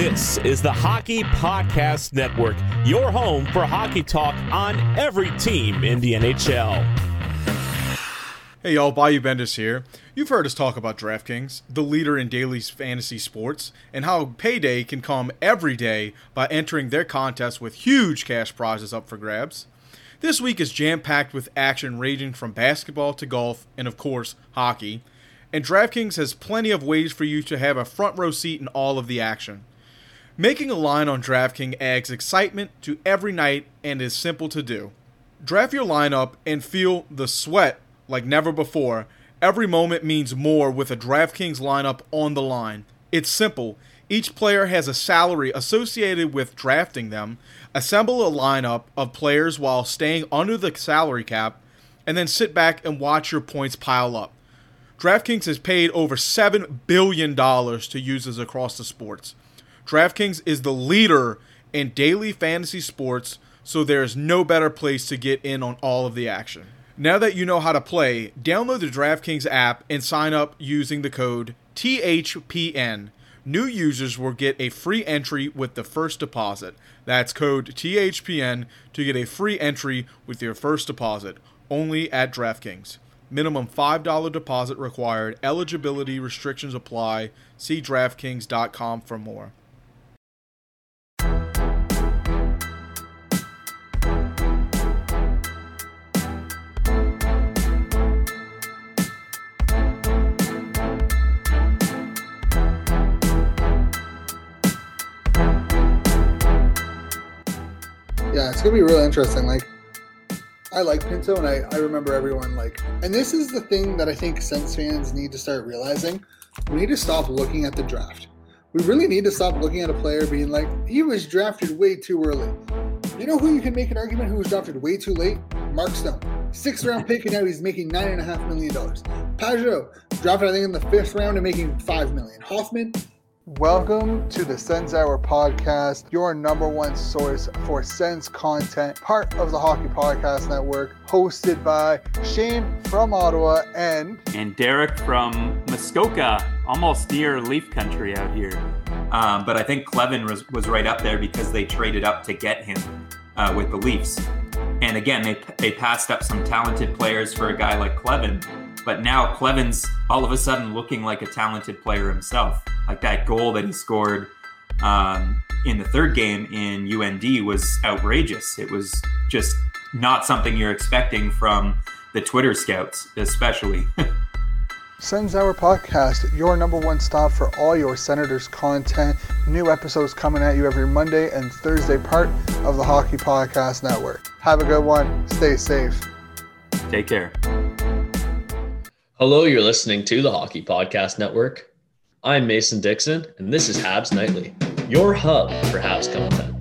This is the Hockey Podcast Network, your home for hockey talk on every team in the NHL. Hey y'all, Bayou Bendis here. You've heard us talk about DraftKings, the leader in daily fantasy sports, and how payday can come every day by entering their contests with huge cash prizes up for grabs. This week is jam packed with action ranging from basketball to golf and, of course, hockey. And DraftKings has plenty of ways for you to have a front row seat in all of the action. Making a line on DraftKings adds excitement to every night and is simple to do. Draft your lineup and feel the sweat like never before. Every moment means more with a DraftKings lineup on the line. It's simple. Each player has a salary associated with drafting them. Assemble a lineup of players while staying under the salary cap, and then sit back and watch your points pile up. DraftKings has paid over $7 billion to users across the sports. DraftKings is the leader in daily fantasy sports, so there is no better place to get in on all of the action. Now that you know how to play, download the DraftKings app and sign up using the code THPN. New users will get a free entry with the first deposit. That's code THPN to get a free entry with your first deposit, only at DraftKings. Minimum $5 deposit required. Eligibility restrictions apply. See DraftKings.com for more. Yeah, it's gonna be really interesting. Like, I like Pinto, and I, I remember everyone like, and this is the thing that I think Sens fans need to start realizing. We need to stop looking at the draft. We really need to stop looking at a player being like, he was drafted way too early. You know who you can make an argument who was drafted way too late? Mark Stone. Sixth round pick, and now he's making nine and a half million dollars. Pageau, drafted I think in the fifth round and making five million. Hoffman, Welcome to the Sens Hour podcast, your number one source for Sens content, part of the Hockey Podcast Network, hosted by Shane from Ottawa and and Derek from Muskoka, almost near Leaf Country out here. Um, but I think Kleven was, was right up there because they traded up to get him uh, with the Leafs. And again, they, they passed up some talented players for a guy like Kleven. But now Kleven's all of a sudden looking like a talented player himself. Like that goal that he scored um, in the third game in UND was outrageous. It was just not something you're expecting from the Twitter scouts, especially. Sens Hour Podcast, your number one stop for all your Senators content. New episodes coming at you every Monday and Thursday, part of the Hockey Podcast Network. Have a good one. Stay safe. Take care. Hello, you're listening to the Hockey Podcast Network. I'm Mason Dixon, and this is Habs Nightly, your hub for Habs content.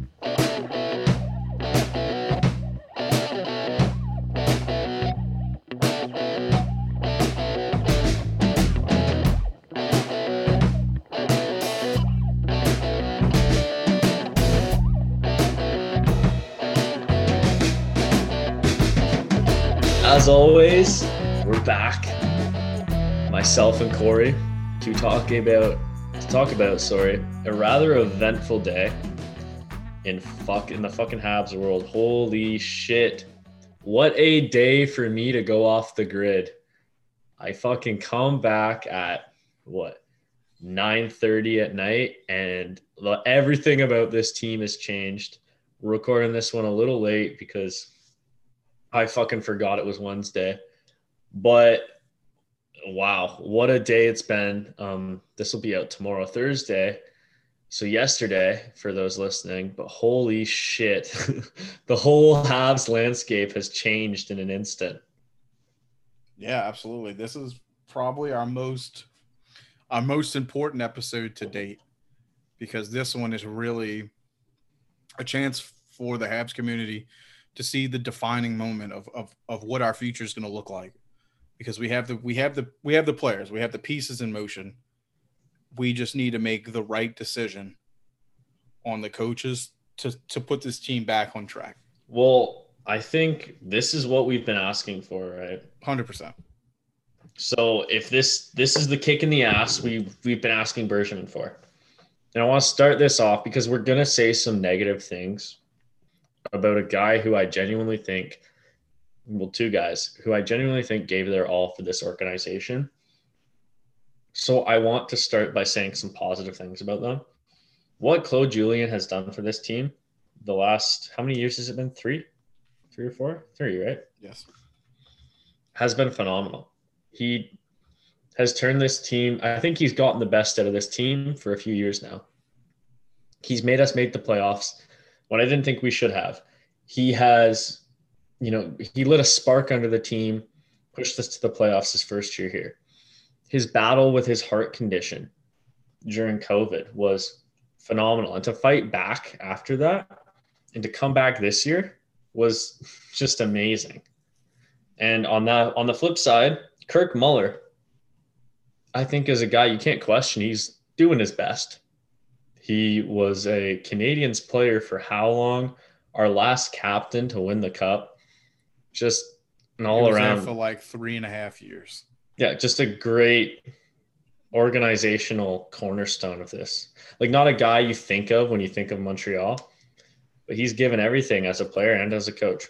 As always, we're back. Myself and Corey to talk about to talk about sorry a rather eventful day in fuck in the fucking Habs world. Holy shit! What a day for me to go off the grid. I fucking come back at what 9:30 at night, and everything about this team has changed. We're recording this one a little late because I fucking forgot it was Wednesday. But wow, what a day it's been. Um, this will be out tomorrow, Thursday. So yesterday, for those listening, but holy shit, the whole Habs landscape has changed in an instant. Yeah, absolutely. This is probably our most our most important episode to date because this one is really a chance for the Habs community to see the defining moment of of, of what our future is going to look like because we have the we have the we have the players we have the pieces in motion we just need to make the right decision on the coaches to to put this team back on track Well, I think this is what we've been asking for, right? 100% So if this this is the kick in the ass we we've been asking Bergevin for. And I want to start this off because we're going to say some negative things about a guy who I genuinely think, well, two guys who I genuinely think gave their all for this organization. So I want to start by saying some positive things about them. What Claude Julien has done for this team the last, how many years has it been? Three? Three or four? Three, right? Yes. Has been phenomenal. He has turned this team, I think he's gotten the best out of this team for a few years now. He's made us make the playoffs when I didn't think we should have. He has, you know, he lit a spark under the team, pushed us to the playoffs his first year here. His battle with his heart condition during COVID was phenomenal. And to fight back after that and to come back this year was just amazing. And on that on the flip side, Kirk Muller, I think is a guy you can't question. He's doing his best. He was a Canadiens player for how long? Our last captain to win the cup. Just an all He was there around for like three and a half years. yeah, just a great organizational cornerstone of this. Like not a guy you think of when you think of Montreal, but he's given everything as a player and as a coach.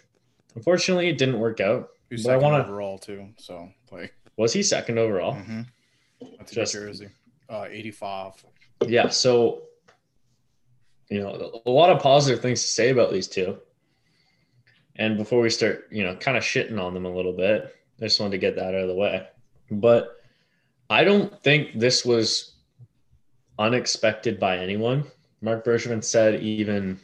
Unfortunately, it didn't work out. He was But I second wanna- overall too. So like, Was he second overall? mm-hmm. that's Just- Jersey, uh, eighty-five. Yeah, so you know, a lot of positive things to say about these two. And before we start, you know, kind of shitting on them a little bit, I just wanted to get that out of the way. But I don't think this was unexpected by anyone. Mark Bergevin said even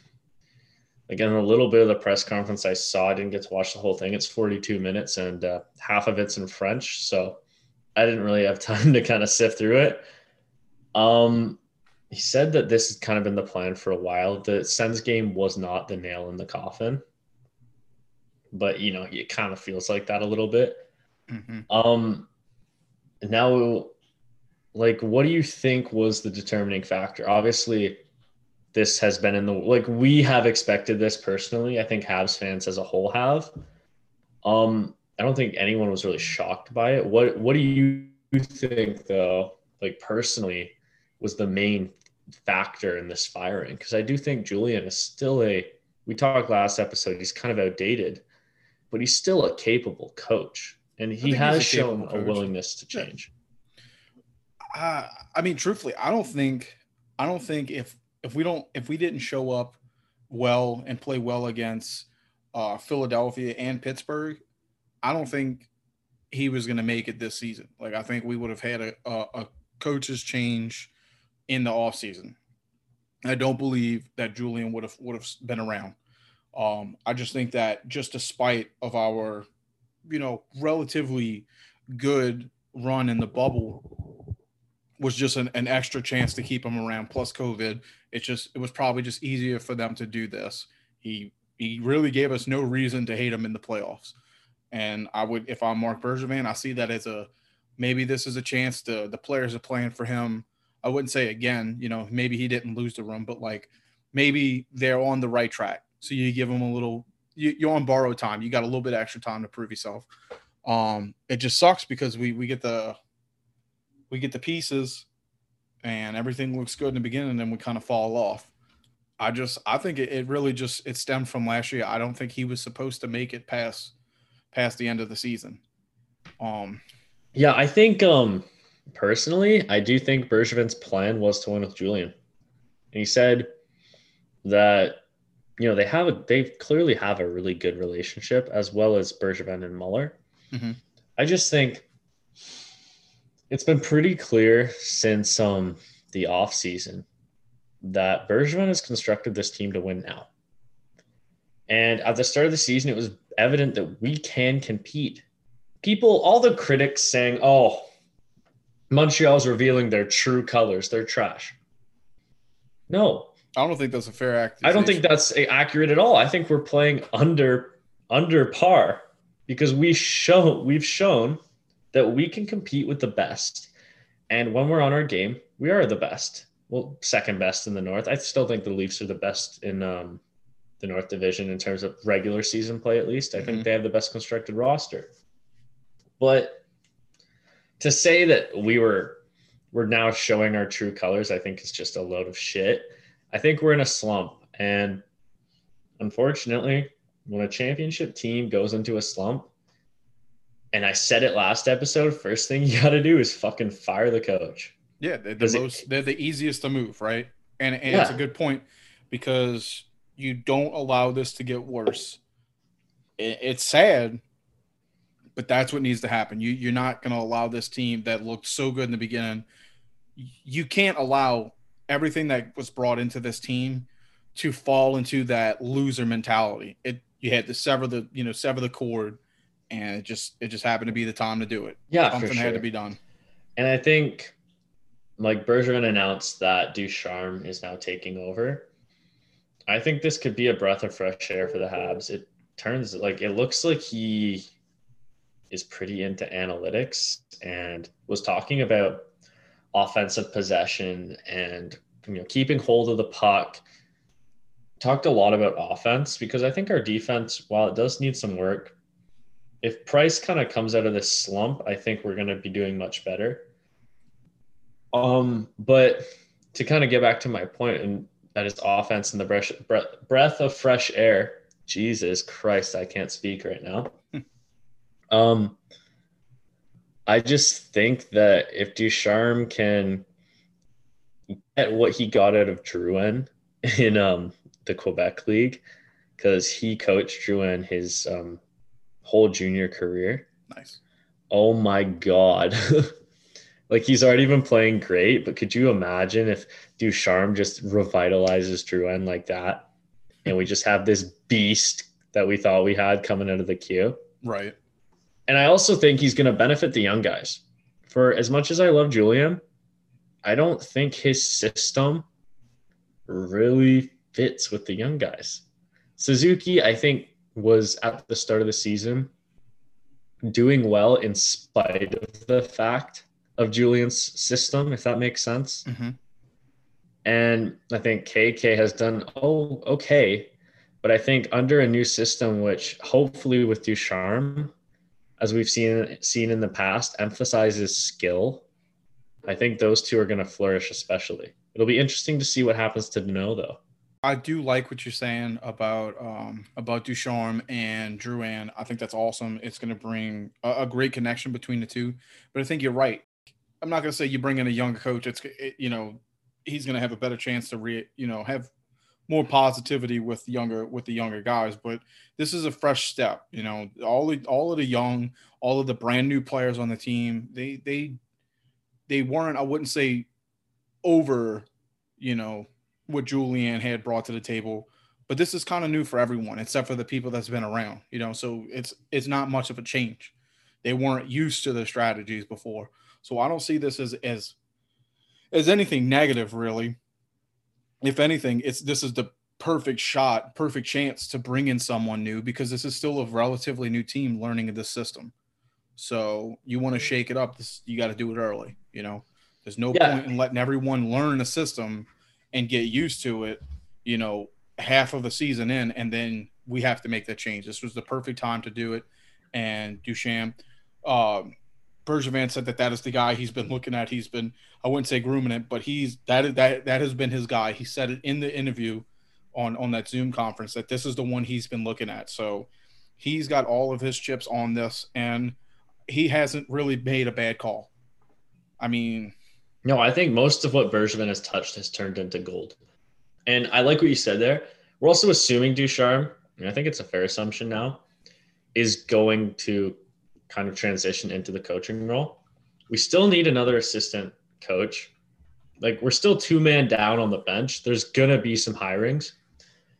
again a little bit of the press conference I saw. I didn't get to watch the whole thing. It's 42 minutes and uh, half of it's in French, so I didn't really have time to kind of sift through it. Um, he said that this has kind of been the plan for a while. The Sens game was not the nail in the coffin, but you know it kind of feels like that a little bit. Mm-hmm. Um, now, like, what do you think was the determining factor? Obviously, this has been in the like we have expected this personally. I think Habs fans as a whole have. Um, I don't think anyone was really shocked by it. What What do you think, though? Like personally, was the main factor in this firing? Because I do think Julien is still a. We talked last episode. He's kind of outdated, but he's still a capable coach, and he has a shown a willingness to change. Uh, I mean, truthfully, I don't think I don't think if if we don't if we didn't show up well and play well against uh, Philadelphia and Pittsburgh, I don't think he was going to make it this season. Like I think we would have had a, a, a coach's change in the offseason. I don't believe that Julien would have would have been around. Um, I just think that just despite of our, you know, relatively good run in the bubble was just an, an extra chance to keep him around. Plus COVID, it just it was probably just easier for them to do this. He he really gave us no reason to hate him in the playoffs. And I would, if I'm Mark Bergevin, I see that as a maybe this is a chance to the players are playing for him. I wouldn't say again, you know, maybe he didn't lose the room, but like maybe they're on the right track. So you give them a little, you, you're on borrowed time. You got a little bit extra time to prove yourself. Um, it just sucks because we we get the we get the pieces and everything looks good in the beginning and then we kind of fall off. I just I think it, it really just it stemmed from last year. I don't think he was supposed to make it past past the end of the season. Um Yeah, I think um personally, I do think Bergevin's plan was to win with Julien. And he said that you know they have a they clearly have a really good relationship as well as Bergevin and Muller. Mhm. I just think it's been pretty clear since um the off season that Bergevin has constructed this team to win now. And at the start of the season, it was evident that we can compete. People, all the critics saying, oh, Montreal's revealing their true colors, they're trash. No, I don't think that's a fair act. I don't think that's accurate at all. I think we're playing under under par because we show we've shown that we can compete with the best. And when we're on our game, we are the best. Well, second best in the North. I still think the Leafs are the best in um, the North Division in terms of regular season play, at least. I think Mhm. they have the best constructed roster. But to say that we were we're now showing our true colors, I think is just a load of shit. I think we're in a slump. And unfortunately, when a championship team goes into a slump, and I said it last episode, first thing you got to do is fucking fire the coach. Yeah, they're the Does it- most. They're the easiest to move, right? And and it's a good point because you don't allow this to get worse. It, it's sad, but that's what needs to happen. You you're not going to allow this team that looked so good in the beginning. You can't allow everything that was brought into this team to fall into that loser mentality. It you had to sever the you know sever the cord, and it just it just happened to be the time to do it. Yeah, Something sure. had to be done. And I think, like Bergevin announced that Ducharme is now taking over. I think this could be a breath of fresh air for the Habs. It turns like it looks like he is pretty into analytics and was talking about offensive possession and you know keeping hold of the puck. Talked a lot about offense because I think our defense, while it does need some work, if Price kind of comes out of this slump, I think we're going to be doing much better. Um, but to kind of get back to my point, and that is offense and the breath, breath, breath of fresh air. Jesus Christ, I can't speak right now. um, I just think that if Ducharme can get what he got out of Drouin in um, the Quebec League, because he coached Drouin his um, whole junior career. Nice. Oh my god. like he's already been playing great, but could you imagine if Ducharme just revitalizes Drouin like that? And we just have this beast that we thought we had coming out of the queue. Right. And I also think he's going to benefit the young guys. For as much as I love Julien, I don't think his system really fits with the young guys. Suzuki, I think, was at the start of the season doing well in spite of the fact of Julien's system, if that makes sense. Mm-hmm. And I think KK has done oh okay, but I think under a new system, which hopefully with Ducharme, as we've seen seen in the past, emphasizes skill. I think those two are going to flourish, especially. It'll be interesting to see what happens to Danault, though. I do like what you're saying about um, about Ducharme and Drouin. I think that's awesome. It's going to bring a, a great connection between the two. But I think you're right. I'm not going to say you bring in a younger coach. It's it, you know he's going to have a better chance to re you know have more positivity with younger with the younger guys. But this is a fresh step. You know all the all of the young, all of the brand new players on the team. They they they weren't. I wouldn't say over. You know what Julien had brought to the table. But this is kind of new for everyone, except for the people that's been around, you know. So it's it's not much of a change. They weren't used to the strategies before. So I don't see this as as as anything negative, really. If anything, it's this is the perfect shot, perfect chance to bring in someone new because this is still a relatively new team learning this system. So you want to shake it up, this, you got to do it early. You know, there's no Yeah. point in letting everyone learn the system and get used to it, you know, half of the season in, and then we have to make that change. This was the perfect time to do it. And Ducharme, um, Bergevin said that that is the guy he's been looking at. He's been, I wouldn't say grooming it, but he's that that that has been his guy. He said it in the interview on on that Zoom conference that this is the one he's been looking at. So he's got all of his chips on this, and he hasn't really made a bad call. I mean, No, I think most of what Bergevin has touched has turned into gold. And I like what you said there. We're also assuming Ducharme, and I think it's a fair assumption now, is going to kind of transition into the coaching role. We still need another assistant coach. Like we're still two man down on the bench. There's gonna be some hirings.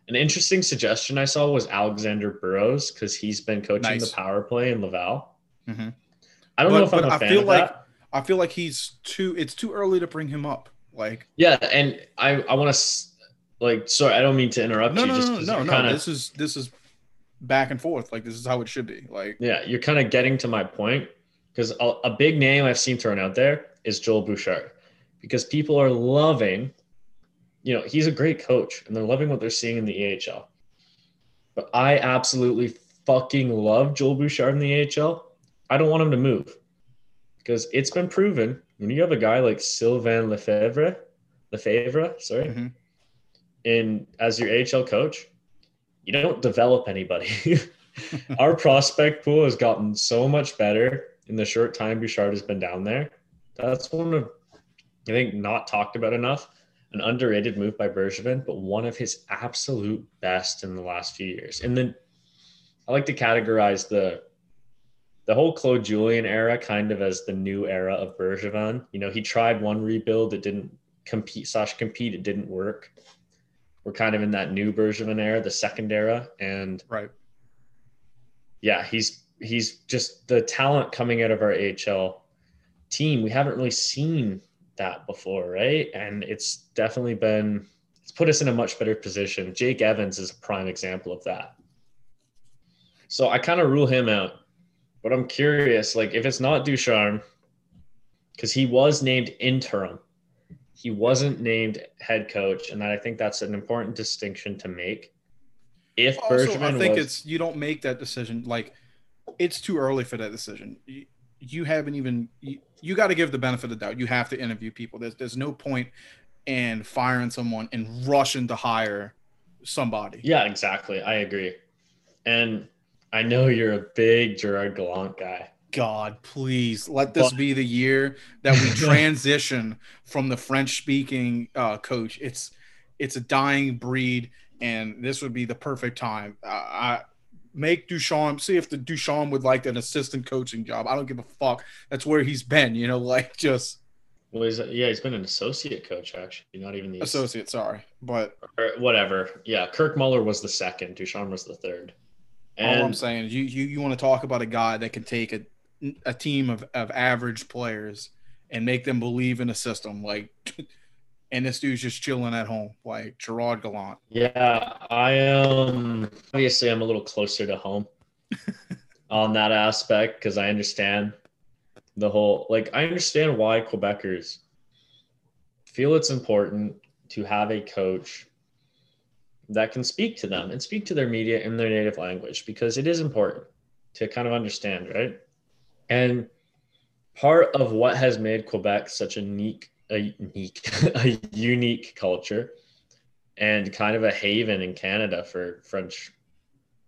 An interesting suggestion I saw was Alexander Burrows because he's been coaching Nice. the power play in Laval. Mhm. I don't But- know if I'm a fan of but a I feel like- that. I feel like he's too. It's too early to bring him up. Like Yeah, and I I want to like sorry, I don't mean to interrupt no, you. no, just no, no, no. kinda- This is this is back and forth. Like this is how it should be. Like yeah, you're kind of getting to my point because a, a big name I've seen thrown out there is Joel Bouchard because people are loving, you know, he's a great coach and they're loving what they're seeing in the AHL. But I absolutely fucking love Joel Bouchard in the AHL. I don't want him to move because it's been proven when you have a guy like Sylvain Lefebvre, Lefebvre, sorry, Mhm. in as your AHL coach, you don't develop anybody. Our prospect pool has gotten so much better in the short time Bouchard has been down there. That's one of, I think, not talked about enough. An underrated move by Bergevin, but one of his absolute best in the last few years. And then I like to categorize the the whole Claude Julien era kind of as the new era of Bergevin. You know, he tried one rebuild, it didn't compete slash compete, it didn't work. We're kind of in that new Bergevin era, the second era, and Right. yeah, he's he's just the talent coming out of our AHL team. We haven't really seen that before, right? And it's definitely been it's put us in a much better position. Jake Evans is a prime example of that. So I kind of rule him out. But I'm curious, like if it's not Ducharme, because he was named interim. He wasn't named head coach, and I think that's an important distinction to make. If Also, I think was, it's you don't make that decision. Like, it's too early for that decision. You, you haven't even you, you got to give the benefit of the doubt. You have to interview people. There's there's no point in firing someone and rushing to hire somebody. Yeah, exactly. I agree. And I know you're a big Gerard Gallant guy. God, please let this be the year that we transition from the French speaking uh, coach. It's it's a dying breed, and this would be the perfect time. Uh, I make Ducharme see if the Ducharme would like an assistant coaching job. I don't give a fuck. That's where he's been. You know, like just Well, he's, yeah, he's been an associate coach actually, not even the associate. Sorry, but whatever. Yeah, Kirk Muller was the second. Ducharme was the third. all I'm saying is you you, you want to talk about a guy that can take a a team of, of average players and make them believe in a system like and this dude's just chilling at home like Gerard Gallant. yeah, I um obviously I'm a little closer to home on that aspect because I understand the whole like I understand why Quebecers feel it's important to have a coach that can speak to them and speak to their media in their native language because it is important to kind of understand, right? And part of what has made Quebec such a unique, a unique, a unique culture and kind of a haven in Canada for French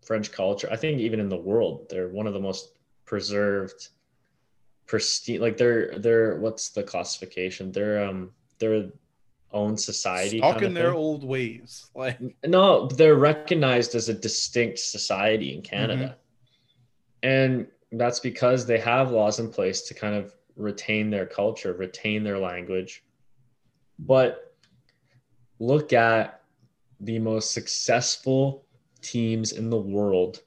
French culture. I think even in the world, they're one of the most preserved, pristine. Like they're they're what's the classification? They're um their own society. Stuck kind in their thing. old ways. Like No, they're recognized as a distinct society in Canada. And that's because they have laws in place to kind of retain their culture, retain their language. But look at the most successful teams in the world.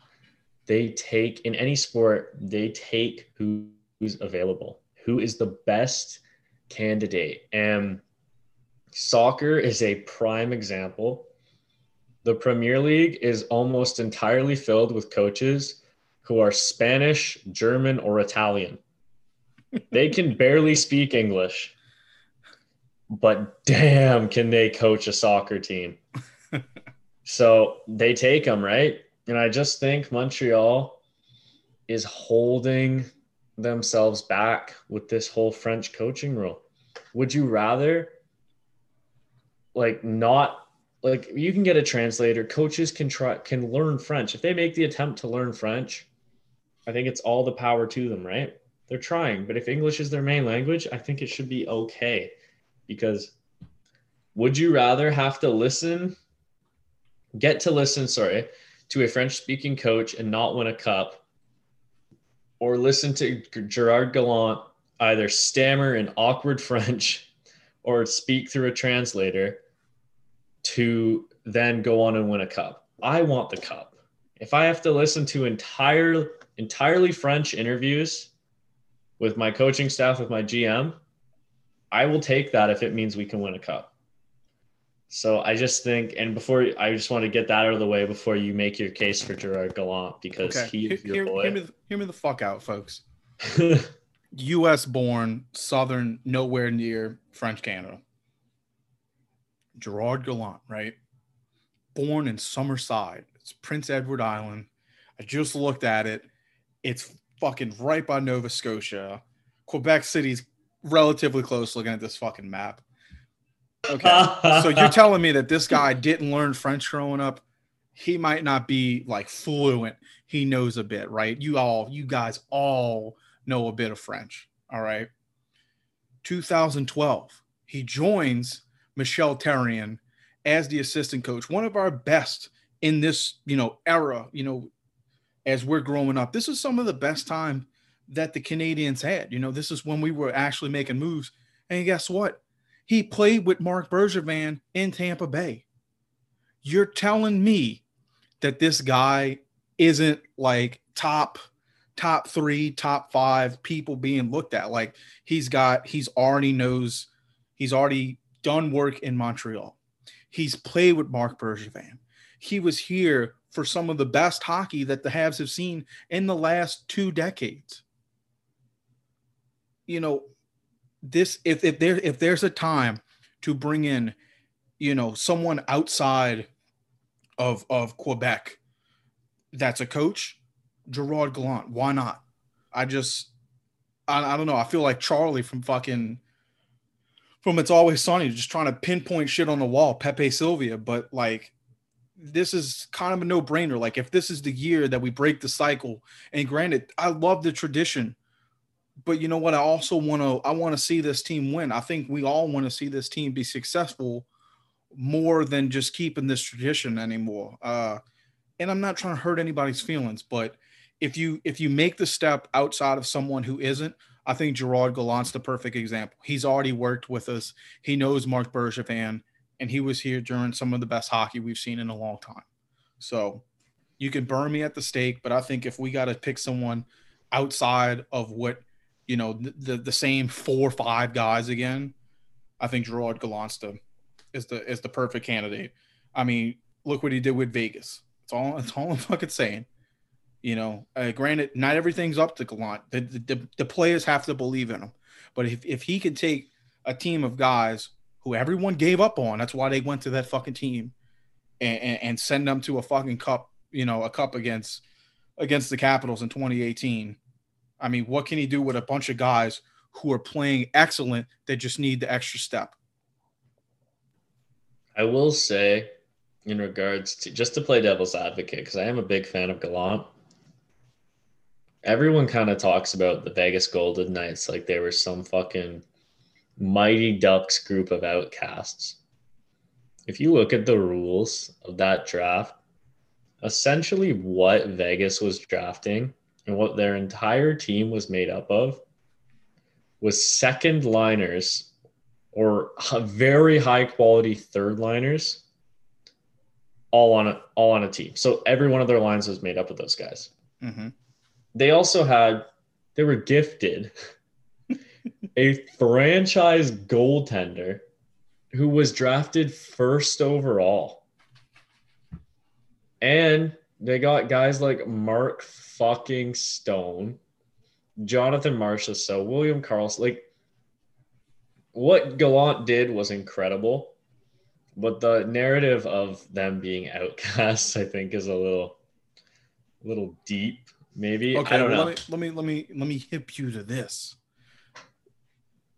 They take in any sport, they take who, who's available, who is the best candidate. And soccer is a prime example. The Premier League is almost entirely filled with coaches who are Spanish, German, or Italian. they can barely speak English, but damn, can they coach a soccer team? so they take them, right? And I just think Montreal is holding themselves back with this whole French coaching rule. Would you rather like not like you can get a translator coaches can try can learn french if they make the attempt to learn french i think it's all the power to them right they're trying but if english is their main language i think it should be okay because would you rather have to listen get to listen sorry to a french speaking coach and not win a cup or listen to gerard gallant either stammer in awkward french or speak through a translator to then go on and win a cup. I want the cup. If I have to listen to entire entirely French interviews with my coaching staff with my GM, I will take that if it means we can win a cup. So I just think, and before I just want to get that out of the way before you make your case for Gerard Gallant because okay, he hear, is your hear- boy. hear me, the- hear me the fuck out, folks. U.S. born, Southern, nowhere near French Canada. Gerard Gallant, right? Born in Summerside. It's Prince Edward Island. I just looked at it. It's fucking right by Nova Scotia. Quebec City's relatively close looking at this fucking map. Okay. so you're telling me that this guy didn't learn French growing up? He might not be like fluent. He knows a bit, right? You all, you guys all know a bit of French. All right. 2012, he joins Michel Therrien as the assistant coach, one of our best in this, you know, era, you know, as we're growing up. This is some of the best time that the Canadiens had. You know, this is when we were actually making moves. And guess what? He played with Mark Bergevin in Tampa Bay. You're telling me that this guy isn't like top top 3, top 5 people being looked at like he's got he's already knows he's already done work in Montreal. He's played with Mark Bergevin. He was here for some of the best hockey that the Habs have seen in the last two decades. You know, this if if there if there's a time to bring in, you know, someone outside of of Quebec that's a coach, Gerard Gallant. Why not? I just I, I don't know. I feel like Charlie from fucking from It's Always Sunny, just trying to pinpoint shit on the wall, Pepe Sylvia, but like this is kind of a no brainer. Like, if this is the year that we break the cycle, and granted, I love the tradition, but you know what? I also want to. I want to see this team win. I think we all want to see this team be successful more than just keeping this tradition anymore. Uh, and I'm not trying to hurt anybody's feelings, but if you if you make the step outside of someone who isn't, I think Gerard Gallant's the perfect example. He's already worked with us. He knows Mark Bergevin, and he was here during some of the best hockey we've seen in a long time. So you can burn me at the stake, but I think if we got to pick someone outside of what you know the, the, the same four or five guys again, I think Gerard Gallant's the is the is the perfect candidate. I mean, look what he did with Vegas. It's all it's all I'm fucking saying. You know, uh, granted, not everything's up to Gallant. The, the, the players have to believe in him. But if, if he could take a team of guys who everyone gave up on, that's why they went to that fucking team, and, and, and send them to a fucking cup, you know, a cup against against the Capitals in 2018. I mean, what can he do with a bunch of guys who are playing excellent that just need the extra step? I will say, in regards to just to play devil's advocate, because I am a big fan of Gallant everyone kind of talks about the Vegas Golden Knights like they were some fucking mighty ducks group of outcasts. If you look at the rules of that draft, essentially what Vegas was drafting and what their entire team was made up of was second liners or very high quality third liners all on a, all on a team. So every one of their lines was made up of those guys. Mm-hmm they also had they were gifted a franchise goaltender who was drafted first overall. And they got guys like Mark fucking Stone, Jonathan Marchessault, William Karlsson. Like what Gallant did was incredible, but the narrative of them being outcasts, I think, is a little, little deep Maybe. Okay. I don't well, know. Let me, let me let me let me hip you to this.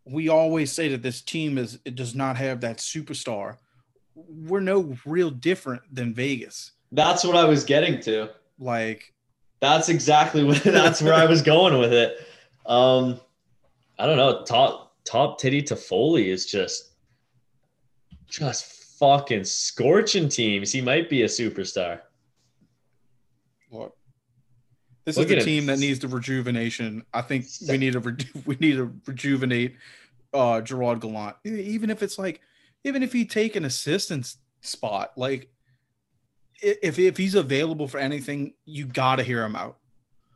We always say that this team is it does not have that superstar. We're no real different than Vegas. That's what I was getting to. Like that's exactly what that's where I was going with it. Um I don't know. Top top titty Toffoli is just just fucking scorching teams. He might be a superstar. Look, this Look is a team that needs the rejuvenation. I think we need to we need to rejuvenate uh Gerard Gallant. Even if it's like, even if he take an assistance spot, like if if he's available for anything, you got to hear him out.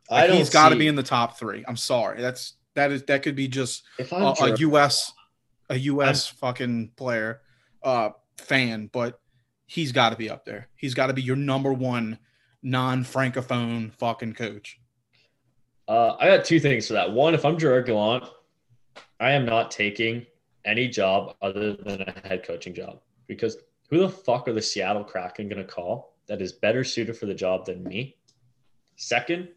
Like, I don't he's got to be in the top three. I'm sorry. That's that is that could be just a, a, US a US I'm, fucking player uh fan, but he's got to be up there. He's got to be your number one non-francophone fucking coach? Uh, I got two things for that. One, if I'm Gerard Gallant, I am not taking any job other than a head coaching job because who the fuck are the Seattle Kraken going to call that is better suited for the job than me? Second,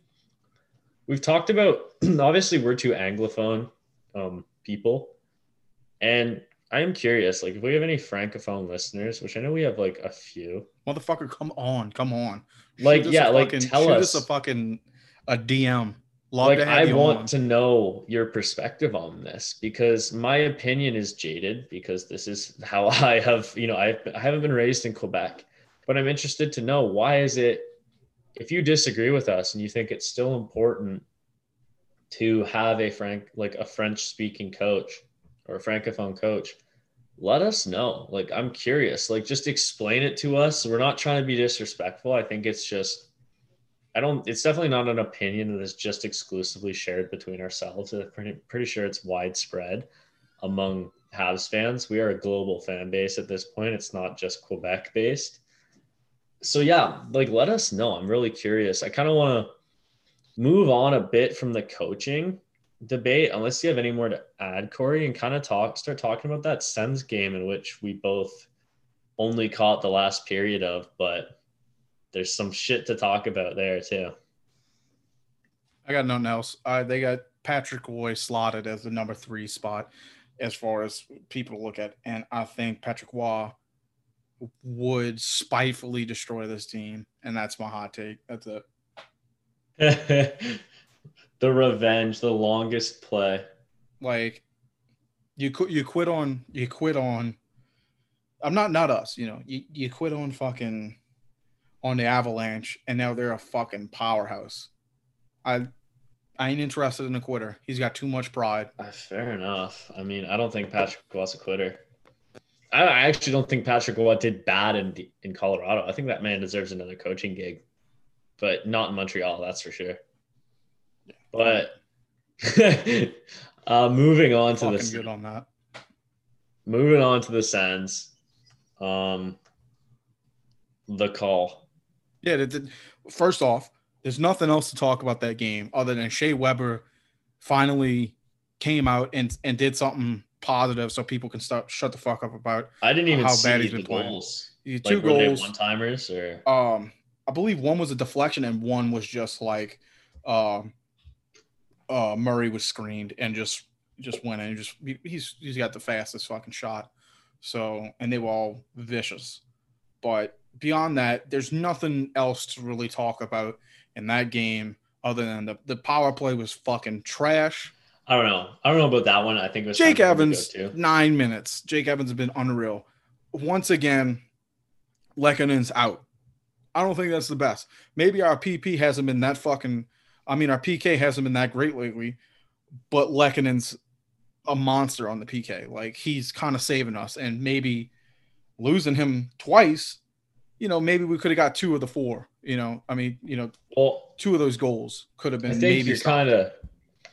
we've talked about obviously we're too anglophone. Um, people. And I am curious, like if we have any francophone listeners, which I know we have like a few. Motherfucker, come on, come on. Like, yeah, like, fucking- tell us. a fucking a DM. Love like I want on. to know your perspective on this because my opinion is jaded because this is how I have, you know, I I haven't been raised in Quebec, but I'm interested to know why is it if you disagree with us and you think it's still important to have a frank like a French speaking coach or a francophone coach, let us know. Like I'm curious. Like just explain it to us. We're not trying to be disrespectful. I think it's just I don't. It's definitely not an opinion that is just exclusively shared between ourselves. I'm pretty pretty sure it's widespread among Habs fans. We are a global fan base at this point. It's not just Quebec based. So yeah, like let us know. I'm really curious. I kind of want to move on a bit from the coaching debate, unless you have any more to add, Corey, and kind of talk start talking about that Sens game in which we both only caught the last period of, but there's some shit to talk about there too. I got nothing else. Uh, they got Patrick Roy slotted as the number three spot as far as people to look at. And I think Patrick Roy would spitefully destroy this team. And that's my hot take. That's it. the revenge, the longest play. Like you quit you quit on you quit on I'm not not us, you know. You you quit on fucking on the Avalanche and now they're a fucking powerhouse. I I ain't interested in a quitter. He's got too much pride. Uh, fair enough. I mean, I don't think Patrick Roy's a quitter. I, I actually don't think Patrick Roy did bad in in Colorado. I think that man deserves another coaching gig, but not in Montreal. That's for sure. But uh, moving on to the good on that. moving on to the Sens, um, the call. Yeah, first off, there's nothing else to talk about that game other than Shea Weber finally came out and and did something positive so people can start shut the fuck up about I didn't even How see bad he's been playing. goals. the two they goals. one timers or Um, I believe one was a deflection and one was just like, um, uh, Murray was screened and just just went in. and Just he- he's he's got the fastest fucking shot. So and they were all vicious, but beyond that, there's nothing else to really talk about in that game other than the the power play was fucking trash. I don't know. I don't know about that one. I think it was Jake Evans, nine minutes. Jake Evans has been unreal. Once again, Lehkonen's out. I don't think that's the best. Maybe our PP hasn't been that fucking. I mean, our PK hasn't been that great lately, but Lehkonen's a monster on the PK. Like he's kind of saving us, and maybe losing him twice. You know, maybe we could have got two of the four. You know, I mean, you know, Well, two of those goals could have I been think maybe. you're kind of. I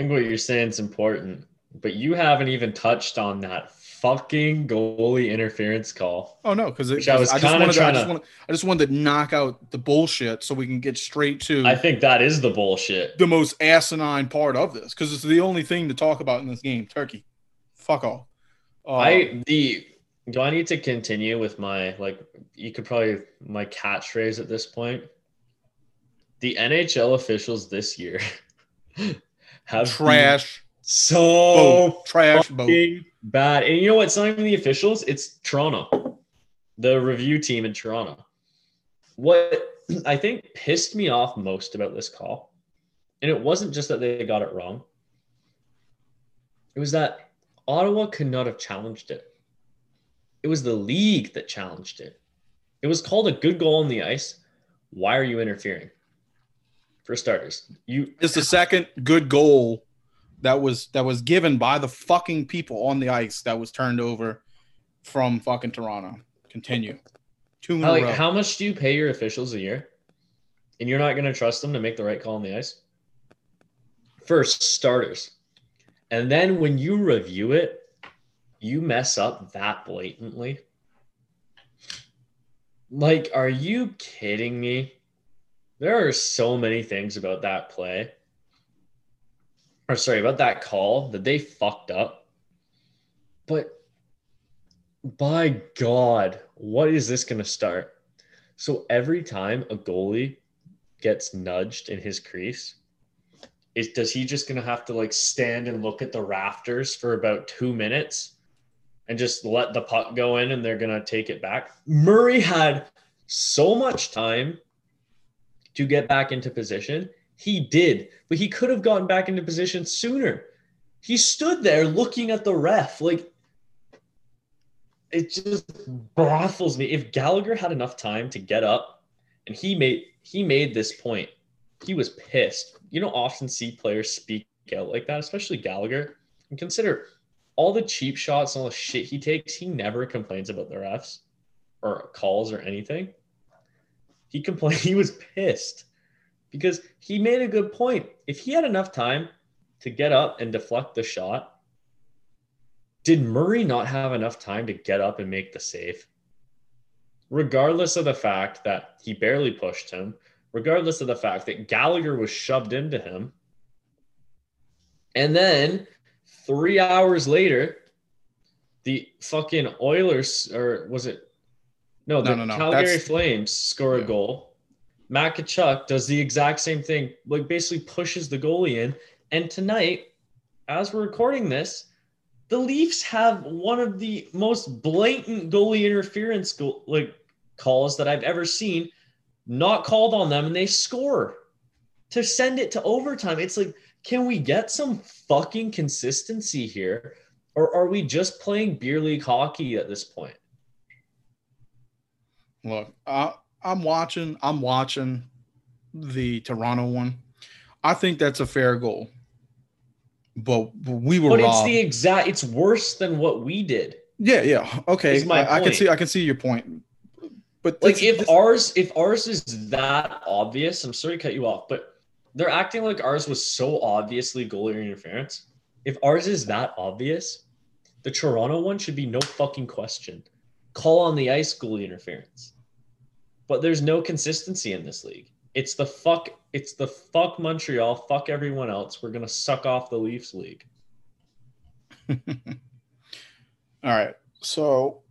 think what you're saying is important, but you haven't even touched on that fucking goalie interference call. Oh no, because I was just kinda wanted to, I trying just to- wanted, I just wanted to knock out the bullshit so we can get straight to I think that is the bullshit. the most asinine part of this because it's the only thing to talk about in this game. Turkey, fuck all. Uh, I the do I need to continue with my like you could probably my catchphrase at this point. The NHL officials this year have trash so boat, trash boat. Bad. And you know what? It's not even the officials, it's Toronto, the review team in Toronto. What I think pissed me off most about this call, and it wasn't just that they got it wrong, it was that Ottawa could not have challenged it. It was the league that challenged it. It was called a good goal on the ice. Why are you interfering? For starters, you It's the second good goal that was that was given by the fucking people on the ice that was turned over from fucking Toronto. Continue. Two in Like, how much do you pay your officials a year? And you're not going to trust them to make the right call on the ice? First, starters. And then when you review it, you mess up that blatantly. Like, are you kidding me? There are so many things about that play, or sorry, about that call that they fucked up. But by God, what is this going to start? So every time a goalie gets nudged in his crease, is does he just gonna have to like stand and look at the rafters for about two minutes and just let the puck go in and they're gonna take it back? Murray had so much time to get back into position. He did, but he could have gotten back into position sooner. He stood there looking at the ref. Like it just baffles me. If Gallagher had enough time to get up and he made he made this point, he was pissed. You don't often see players speak out like that, especially Gallagher. And consider all the cheap shots and all the shit he takes, he never complains about the refs or calls or anything. He complained he was pissed because he made a good point. If he had enough time to get up and deflect the shot, did Murray not have enough time to get up and make the save? Regardless of the fact that he barely pushed him, regardless of the fact that Gallagher was shoved into him. And then three hours later, the fucking Oilers, or was it? No, the No, no, no. Calgary That's- Flames score Yeah. a goal. Matt Tkachuk does the exact same thing, like basically pushes the goalie in. And tonight, as we're recording this, the Leafs have one of the most blatant goalie interference goal, like calls that I've ever seen not called on them and they score to send it to overtime. It's like, can we get some fucking consistency here? Or are we just playing beer league hockey at this point? Look, I, I'm watching. I'm watching the Toronto one. I think that's a fair goal, but we were But it's robbed. the exact, it's worse than what we did. yeah, yeah. Okay, I, I can see. I can see your point. But Like if this- ours, if ours is that obvious, I'm sorry to cut you off, but they're acting like ours was so obviously goalie interference. If ours is that obvious, the Toronto one should be no fucking question. Call on the ice goalie interference. But there's no consistency in this league. It's the fuck. It's the fuck Montreal. Fuck everyone else. We're gonna suck off the Leafs league. All right. So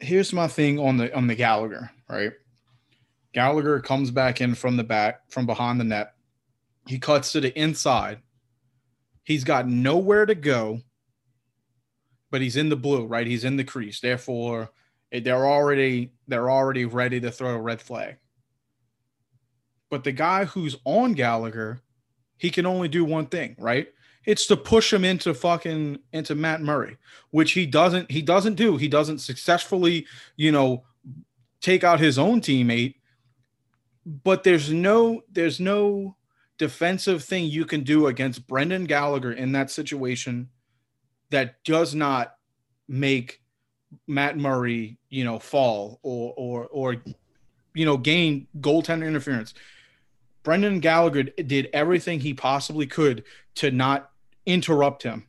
here's my thing on the on the Gallagher, right? Gallagher comes back in from the back from behind the net. He cuts to the inside. He's got nowhere to go, but he's in the blue, right? He's in the crease. Therefore, Eh, they're already they're already ready to throw a red flag. But the guy who's on Gallagher, he can only do one thing, right? It's to push him into fucking into Matt Murray, which he doesn't he doesn't do. He doesn't successfully, you know, take out his own teammate. But there's no there's no defensive thing you can do against Brendan Gallagher in that situation that does not make Matt Murray, you know, fall or or or you know gain goaltender interference. Brendan Gallagher did everything he possibly could to not interrupt him.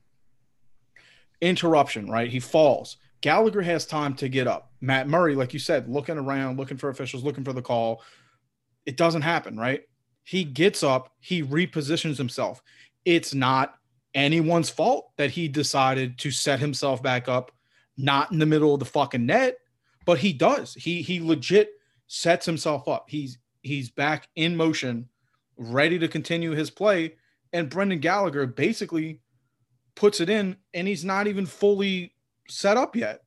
Interruption, right? He falls. Gallagher has time to get up. Matt Murray, like you said, looking around, looking for officials, looking for the call. It doesn't happen, right? He gets up, he repositions himself. It's not anyone's fault that he decided to set himself back up, not in the middle of the fucking net, but he does. He he legit sets himself up. He's he's back in motion, ready to continue his play. And Brendan Gallagher basically puts it in, and he's not even fully set up yet.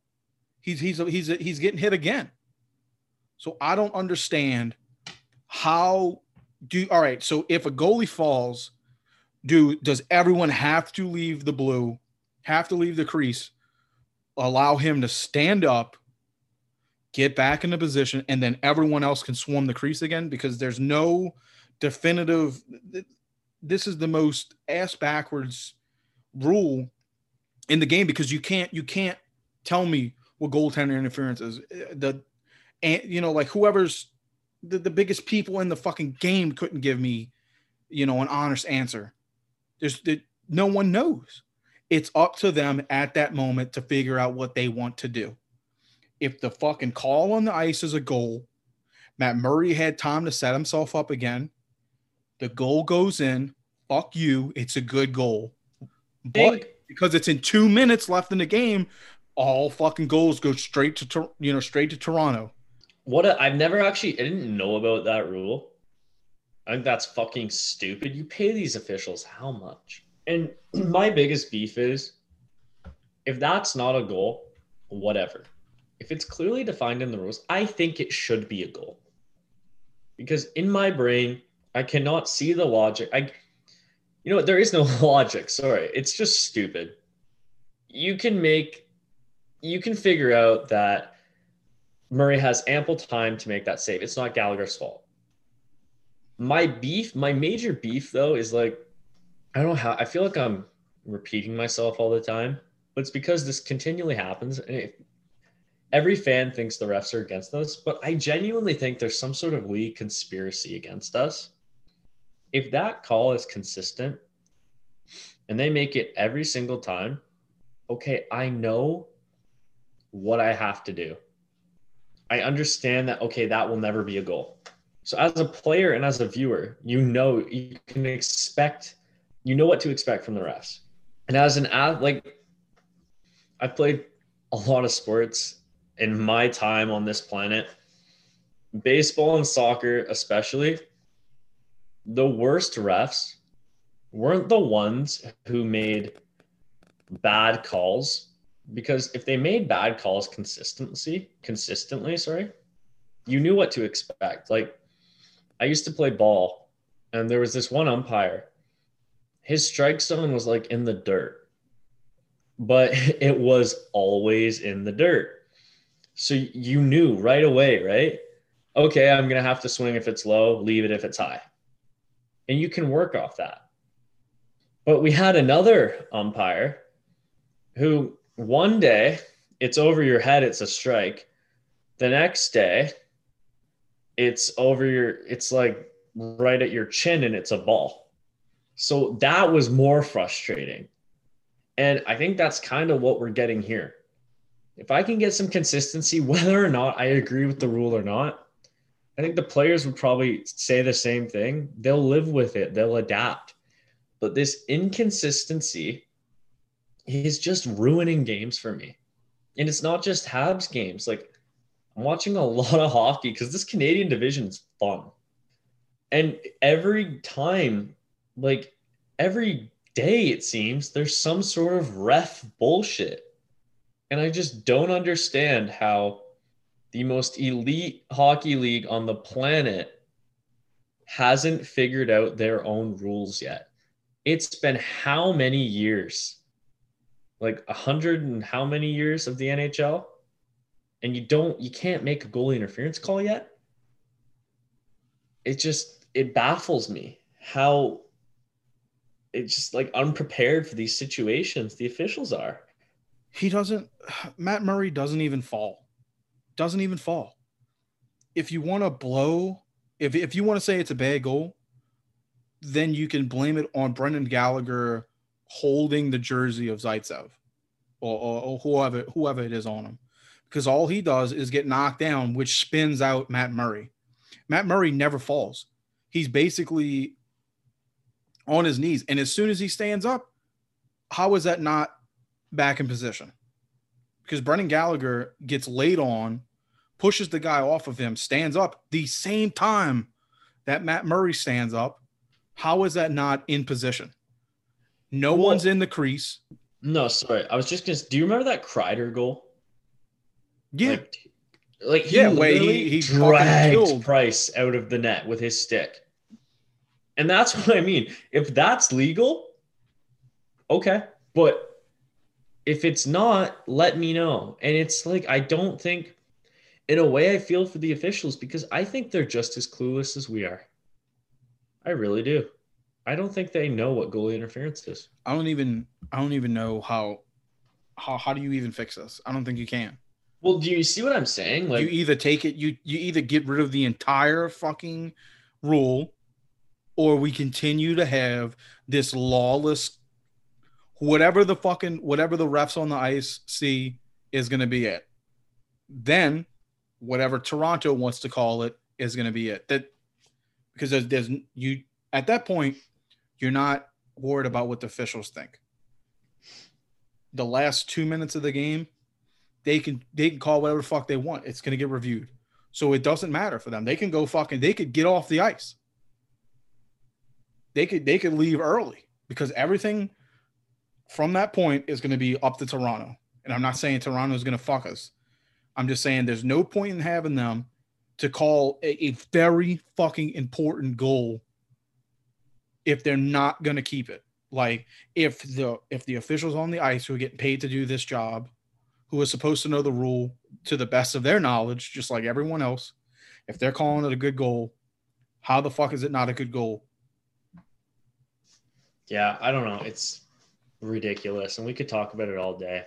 He's he's he's he's getting hit again. So I don't understand how do all right. So if a goalie falls, do does everyone have to leave the blue, have to leave the crease, allow him to stand up, get back into position, and then everyone else can swarm the crease again? Because there's no definitive. This is the most ass backwards rule in the game because you can't you can't tell me what goaltender interference is. The and you know like whoever's the, the biggest people in the fucking game couldn't give me you know an honest answer. There's the, no one knows. It's up to them at that moment to figure out what they want to do. If the fucking call on the ice is a goal, Matt Murray had time to set himself up again. The goal goes in. Fuck you. It's a good goal. But because it's in two minutes left in the game, all fucking goals go straight to you know straight to Toronto. What a, I've never actually I didn't know about that rule. I think that's fucking stupid. You pay these officials how much? And my biggest beef is if that's not a goal, whatever. If it's clearly defined in the rules, I think it should be a goal. Because in my brain, I cannot see the logic. I you know there is no logic. Sorry. It's just stupid. You can make you can figure out that Murray has ample time to make that save. It's not Gallagher's fault. My beef, my major beef though, is like, I don't know how I feel like I'm repeating myself all the time, but it's because this continually happens. And if, every fan thinks the refs are against us, but I genuinely think there's some sort of league conspiracy against us. If that call is consistent and they make it every single time, okay, I know what I have to do. I understand that, okay, that will never be a goal. So as a player and as a viewer, you know, you can expect, you know what to expect from the refs. And as an ad, like I've played a lot of sports in my time on this planet, baseball and soccer, especially, the worst refs weren't the ones who made bad calls because if they made bad calls consistently, consistently, sorry, you knew what to expect. Like I used to play ball and there was this one umpire. His strike zone was like in the dirt. But it was always in the dirt. So you knew right away, right? Okay, I'm going to have to swing if it's low, leave it if it's high. And you can work off that. But we had another umpire who one day it's over your head, it's a strike. The next day, it's over your, it's like right at your chin and it's a ball. So that was more frustrating. And I think that's kind of what we're getting here. If I can get some consistency, whether or not I agree with the rule or not, I think the players would probably say the same thing. They'll live with it, they'll adapt. But this inconsistency is just ruining games for me. And it's not just Habs games. Like I'm watching a lot of hockey because this Canadian division is fun. And every time, like every day, it seems there's some sort of ref bullshit. And I just don't understand how the most elite hockey league on the planet hasn't figured out their own rules yet. It's been how many years like a hundred and how many years of the NHL, and you don't you can't make a goalie interference call yet. It just it baffles me how it's just like unprepared for these situations the officials are. He doesn't Matt Murray doesn't even fall. Doesn't even fall. If you want to blow, if if you want to say it's a bad goal, then you can blame it on Brendan Gallagher holding the jersey of Zaitsev or, or, or, whoever whoever it is on him. Because all he does is get knocked down, which spins out Matt Murray. Matt Murray never falls. He's basically on his knees. And as soon as he stands up, how is that not back in position? Because Brendan Gallagher gets laid on, pushes the guy off of him, stands up the same time that Matt Murray stands up. How is that not in position? No well, one's in the crease. No, sorry. I was just gonna. Do you remember that Kreider goal? Yeah. Like, like he yeah, way he, he dragged Price out of the net with his stick, and that's what I mean. If that's legal, okay, but if it's not, let me know. And it's like I don't think, in a way, I feel for the officials because I think they're just as clueless as we are. I really do. I don't think they know what goalie interference is. I don't even I don't even know how how how do you even fix this? I don't think you can. Well, do you see what I'm saying? Like you either take it you you either get rid of the entire fucking rule or we continue to have this lawless whatever the fucking whatever the refs on the ice see is going to be it. Then whatever Toronto wants to call it is going to be it. That because there's, there's you at that point you're not worried about what the officials think. The last two minutes of the game, they can they can call whatever the fuck they want. It's gonna get reviewed. So it doesn't matter for them. They can go fucking they could get off the ice. They could they could leave early because everything from that point is going to be up to Toronto. And I'm not saying Toronto is going to fuck us. I'm just saying there's no point in having them to call a, a very fucking important goal if they're not going to keep it. Like if the if the officials on the ice who are getting paid to do this job, who are supposed to know the rule to the best of their knowledge, just like everyone else, if they're calling it a good goal, how the fuck is it not a good goal? Yeah, I don't know. It's ridiculous, and we could talk about it all day.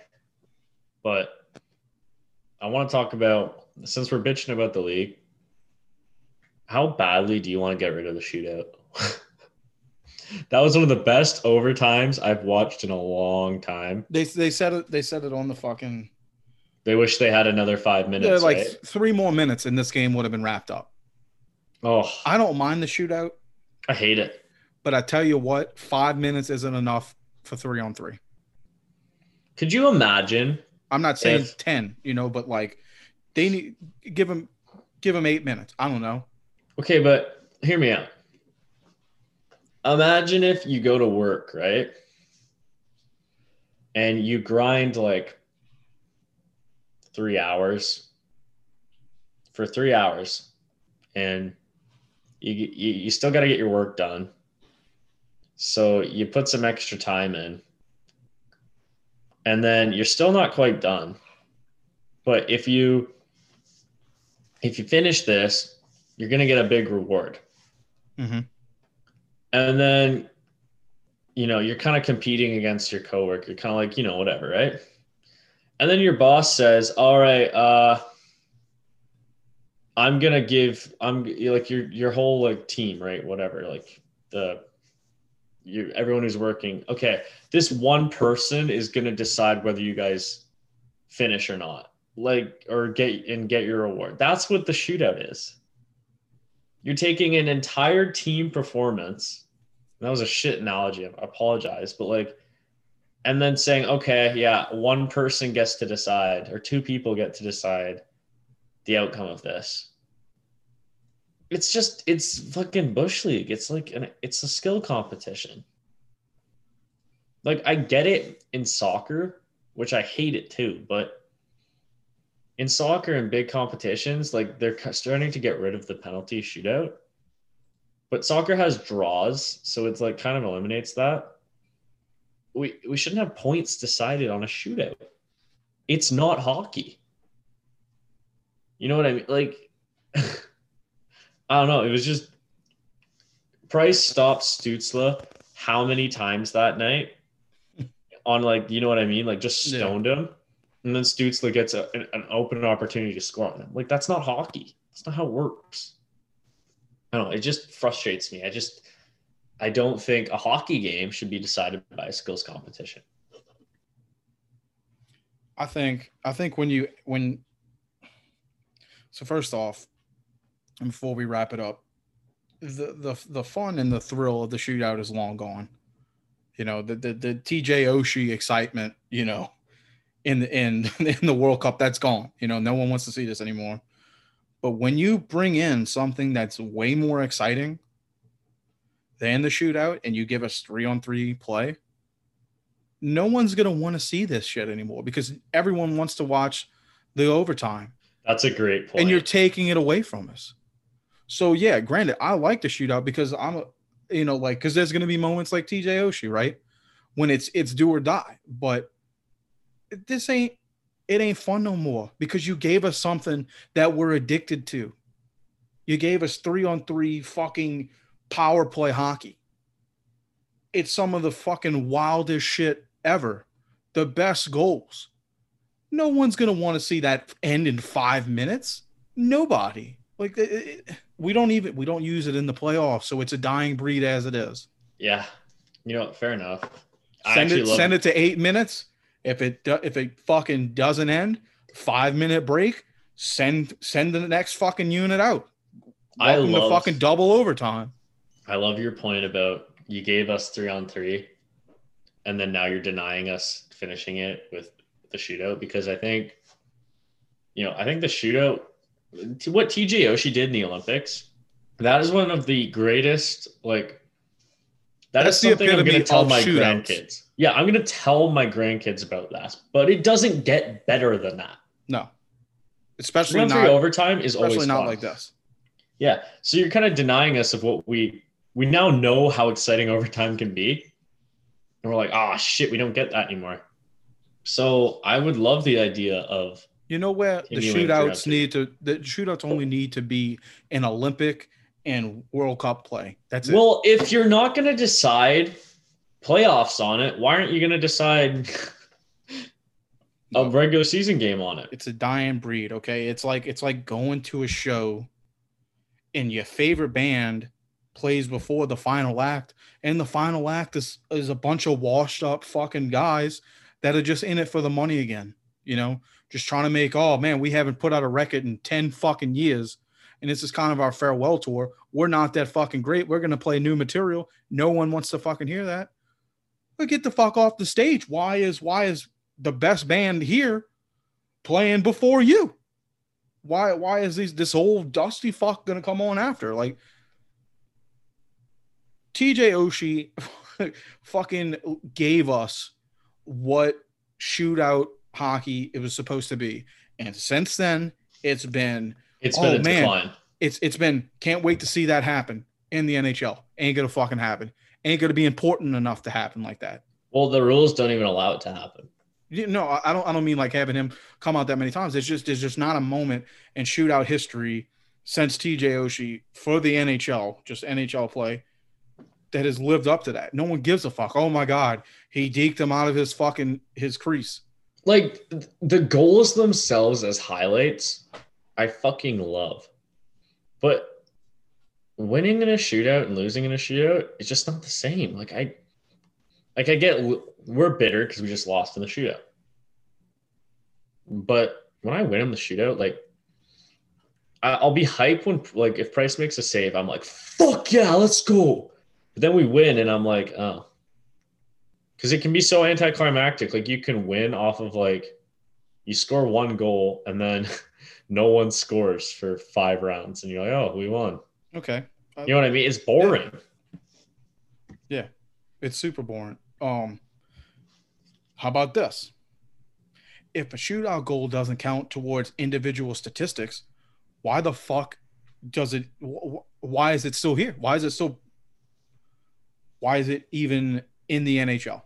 But I want to talk about since we're bitching about the league, how badly do you want to get rid of the shootout? that was one of the best overtimes I've watched in a long time. They they said it they said it on the fucking They wish they had another five yeah, minutes. like right? three more minutes and this game would have been wrapped up. Oh, I don't mind the shootout, I hate it. But I tell you what, five minutes isn't enough for three on three. Could you imagine? I'm not saying If- ten, you know, but like they need give them give them eight minutes. I don't know. Okay, but hear me out. Imagine if you go to work, right? And you grind like three hours for three hours, and you, you, you still got to get your work done. So you put some extra time in, and then you're still not quite done. But if you if you finish this, you're going to get a big reward. Mhm. And then, you know, you're kind of competing against your coworker. You're kind of like, you know, whatever, right? And then your boss says, all right, uh, I'm going to give, I'm like your, your whole like team, right? Whatever, like the, you, everyone who's working. Okay. This one person is going to decide whether you guys finish or not like or get and get your reward. That's what the shootout is. You're taking an entire team performance. That was a shit analogy. I apologize, but like, and then saying, okay, yeah, one person gets to decide, or two people get to decide the outcome of this. It's just, it's fucking bush league. It's like an, it's a skill competition. Like I get it in soccer, which I hate it too, but in soccer and big competitions, like they're starting to get rid of the penalty shootout. But soccer has draws, so it's like kind of eliminates that. We we shouldn't have points decided on a shootout. It's not hockey. You know what I mean? Like I don't know. It was just Price stopped Stützle how many times that night on like you know what I mean? Like just Yeah. stoned him and then Stützle gets a, an, an open opportunity to score on him. Like that's not hockey. That's not how it works. I don't know. It just frustrates me. I just I don't think a hockey game should be decided by a skills competition. I think I think when you when so first off, before we wrap it up, the the the fun and the thrill of the shootout is long gone. You know, the the, the TJ Oshie excitement, you know, in the in in the World Cup, that's gone. You know, no one wants to see this anymore. But when you bring in something that's way more exciting than the shootout and you give us three on three play, no one's gonna want to see this shit anymore because everyone wants to watch the overtime That's a great point. and you're taking it away from us. So yeah, granted, I like the shootout because I'm a you know, like because there's gonna be moments like TJ Oshie, right? When it's it's do or die. But this ain't it ain't fun no more because you gave us something that we're addicted to. You gave us three on three fucking power play hockey. It's some of the fucking wildest shit ever. The best goals. No one's gonna want to see that end in five minutes. Nobody. Like it- it- we don't even we don't use it in the playoffs, so it's a dying breed as it is. yeah. You know, fair enough. I Send it send it to eight minutes. If it if it fucking doesn't end, five minute break. Send send the next fucking unit out. I Welcome to love- fucking double overtime. I love your point about you gave us three on three, and then now you're denying us finishing it with the shootout because I think, you know, I think the shootout, what TJ Oshie did in the Olympics, that is one of the greatest like That That's is something I'm going to tell my shootouts. grandkids. Yeah, I'm going to tell my grandkids about that. But it doesn't get better than that. No, especially not overtime is always not fun. like this. Yeah. So you're kind of denying us of what we we now know how exciting overtime can be. And we're like, ah shit, we don't get that anymore. So I would love the idea of You know where the shootouts need to the shootouts only need to be an Olympic and World Cup play. That's it. well, if you're not gonna decide playoffs on it, why aren't you gonna decide a regular season game on it? it's a dying breed okay it's like it's like going to a show and your favorite band plays before the final act and the final act is is a bunch of washed up fucking guys that are just in it for the money again you know just trying to make oh man we haven't put out a record in 10 fucking years and this is kind of our farewell tour. We're not that fucking great. We're going to play new material. No one wants to fucking hear that. But get the fuck off the stage. Why is why is the best band here playing before you. Why why is these this old dusty fuck gonna come on after? Like TJ Oshie fucking gave us what shootout hockey it was supposed to be. And since then, it's been It's Oh, been man. decline. it's it's been can't wait to see that happen in the NHL. Ain't gonna fucking happen. Ain't gonna be important enough to happen like that. Well, the rules don't even allow it to happen. You- No, I I don't. I don't mean like having him come out that many times. It's just there's just not a moment in shootout history since TJ Oshie for the NHL, just NHL play, that has lived up to that. No one gives a fuck. Oh my god, he deked him out of his fucking his crease. Like the goals themselves as highlights i fucking love. But winning in a shootout and losing in a shootout is just not the same. Like i like i get we're bitter because we just lost in the shootout. But when i win in the shootout like i'll be hyped when like if price makes a save i'm like fuck yeah let's go. But then we win and i'm like oh because it can be so anticlimactic. Like you can win off of like you score one goal and then no one scores for five rounds, and you're like, oh, we won. Okay, You know what I mean? It's boring. Yeah, it's super boring. Um, how about this? If a shootout goal doesn't count towards individual statistics, why the fuck does it? wh- wh- Why is it still here? Why is it still? Why is it even in the NHL?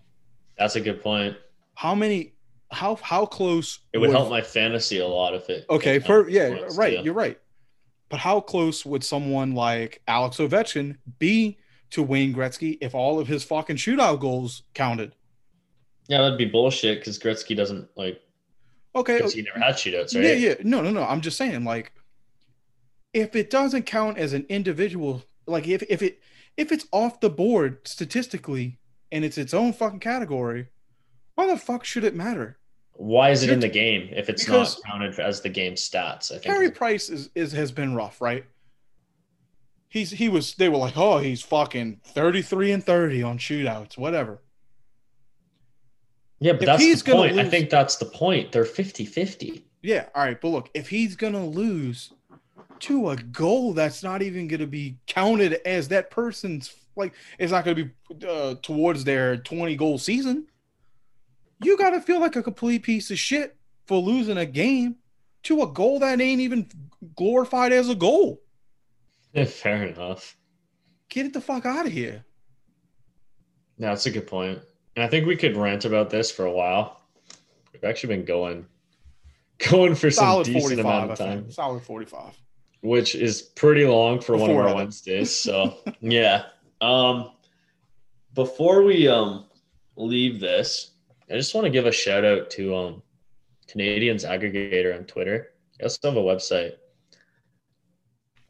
That's a good point. How many? How how close? It would help my fantasy a lot if it. Okay, per yeah, points, right. yeah. You're right. But how close would someone like Alex Ovechkin be to Wayne Gretzky if all of his fucking shootout goals counted? Yeah, that'd be bullshit because Gretzky doesn't like Okay, because he never had shootouts, right? Yeah, yeah. No, no, no. I'm just saying, like, if it doesn't count as an individual, like if if it if it's off the board statistically and it's its own fucking category, why the fuck should it matter? Why is it You're- in the game if it's not counted as the game stats? I think. Carey Price is, is has been rough, right? He's he was they were like, oh, he's fucking 33 and 30 on shootouts, whatever. yeah, but if that's the point. I think that's the point. They're 50-50. Yeah, all right, but look, if he's gonna lose to a goal that's not even gonna be counted as that person's like, it's not gonna be uh, towards their 20 goal season. You gotta feel like a complete piece of shit for losing a game to a goal that ain't even glorified as a goal. Yeah, fair enough. Get it the fuck out of here. Yeah, that's a good point. And I think we could rant about this for a while. We've actually been going going for some decent amount of time. Solid 45. which is pretty long for one of our Wednesdays. So yeah. Um before we um leave this, I just want to give a shout out to um Canadiens aggregator on Twitter. They also have a website.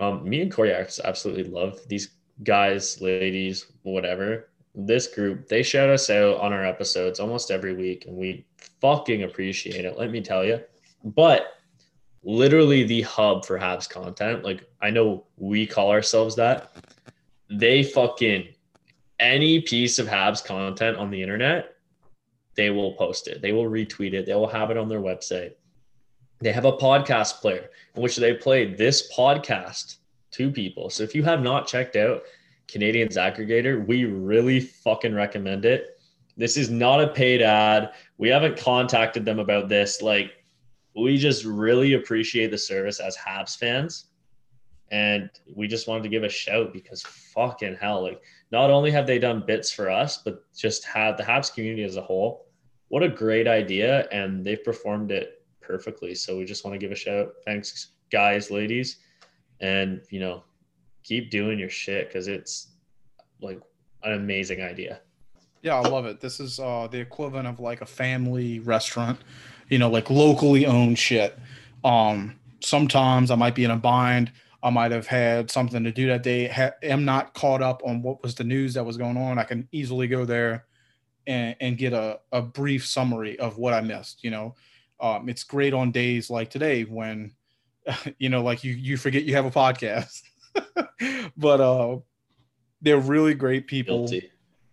Um, me and Corey absolutely love these guys, ladies, whatever. This group, they shout us out on our episodes almost every week, and we fucking appreciate it. Let me tell you. But literally the hub for Habs content. Like I know we call ourselves that. They fucking any piece of Habs content on the internet, they will post it. They will retweet it. They will have it on their website. They have a podcast player in which they play this podcast to people. So if you have not checked out Canadiens aggregator. We really fucking recommend it. This is not a paid ad. We haven't contacted them about this. Like, we just really appreciate the service as Habs fans. And we just wanted to give a shout because fucking hell, like, not only have they done bits for us, but just had the Habs community as a whole. What a great idea. And they've performed it perfectly. So we just want to give a shout. Thanks, guys, ladies. And, you know, keep doing your shit because it's like an amazing idea. Yeah, I love it. This is uh, the equivalent of like a family restaurant, you know, like locally owned shit. Um, sometimes I might be in a bind. I might have had something to do that day. Ha- am not caught up on what was the news that was going on. I can easily go there and, and get a, a brief summary of what I missed. You know, um, it's great on days like today when, you know, like you you forget you have a podcast. but uh, they're really great people. Guilty.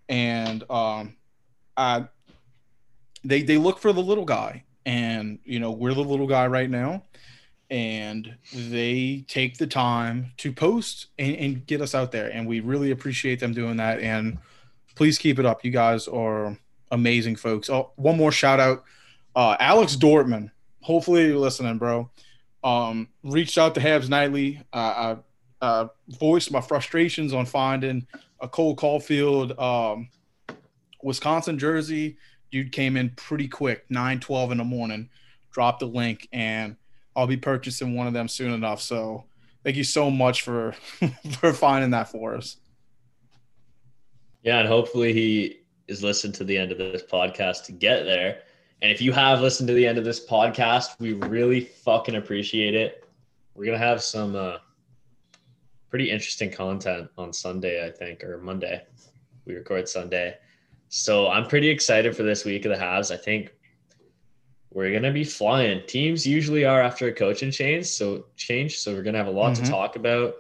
and um, I they they look for the little guy, and you know we're the little guy right now, and they take the time to post and, and get us out there, and we really appreciate them doing that. And please keep it up, you guys are amazing folks. Oh, one more shout out, uh, Alex Dortman. Hopefully you're listening, bro. Um, reached out to Habs Nightly. Uh, I uh, voiced my frustrations on finding a Cole Caufield um, Wisconsin jersey. Dude came in pretty quick, 9 12 in the morning, dropped the link, and I'll be purchasing one of them soon enough. So thank you so much for for finding that for us. Yeah, and hopefully he is listened to the end of this podcast to get there. And if you have listened to the end of this podcast, we really fucking appreciate it. We're gonna have some uh, pretty interesting content on Sunday, I think, or Monday. We record Sunday, so I'm pretty excited for this week of the Habs. I think we're gonna be flying. Teams usually are after a coaching change, so change. So we're gonna have a lot Mhm. to talk about.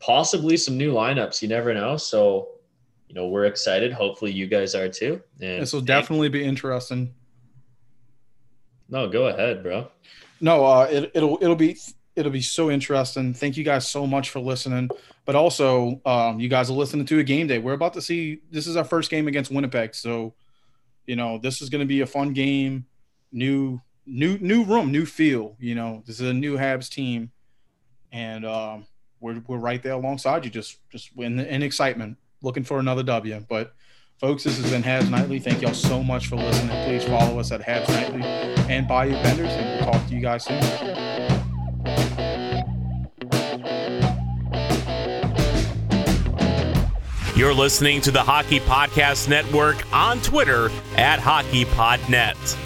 Possibly some new lineups. You never know. So you know we're excited. Hopefully you guys are too. And This will definitely be interesting. no. Go ahead, bro. No, uh, it, it'll it'll be it'll be so interesting. Thank you guys so much for listening. But also, um, you guys are listening to a game day. We're about to see. This is our first game against Winnipeg, so you know this is going to be a fun game. New new new room, new feel. You know, this is a new Habs team, and um, we're we're right there alongside you, just just in, in excitement, looking for another W. But folks, this has been Habs Nightly. Thank y'all so much for listening. Please follow us at Habs Nightly and Bayou Vendors, and we'll talk to you guys soon. You're listening to the Hockey Podcast Network on Twitter at HockeyPodNet.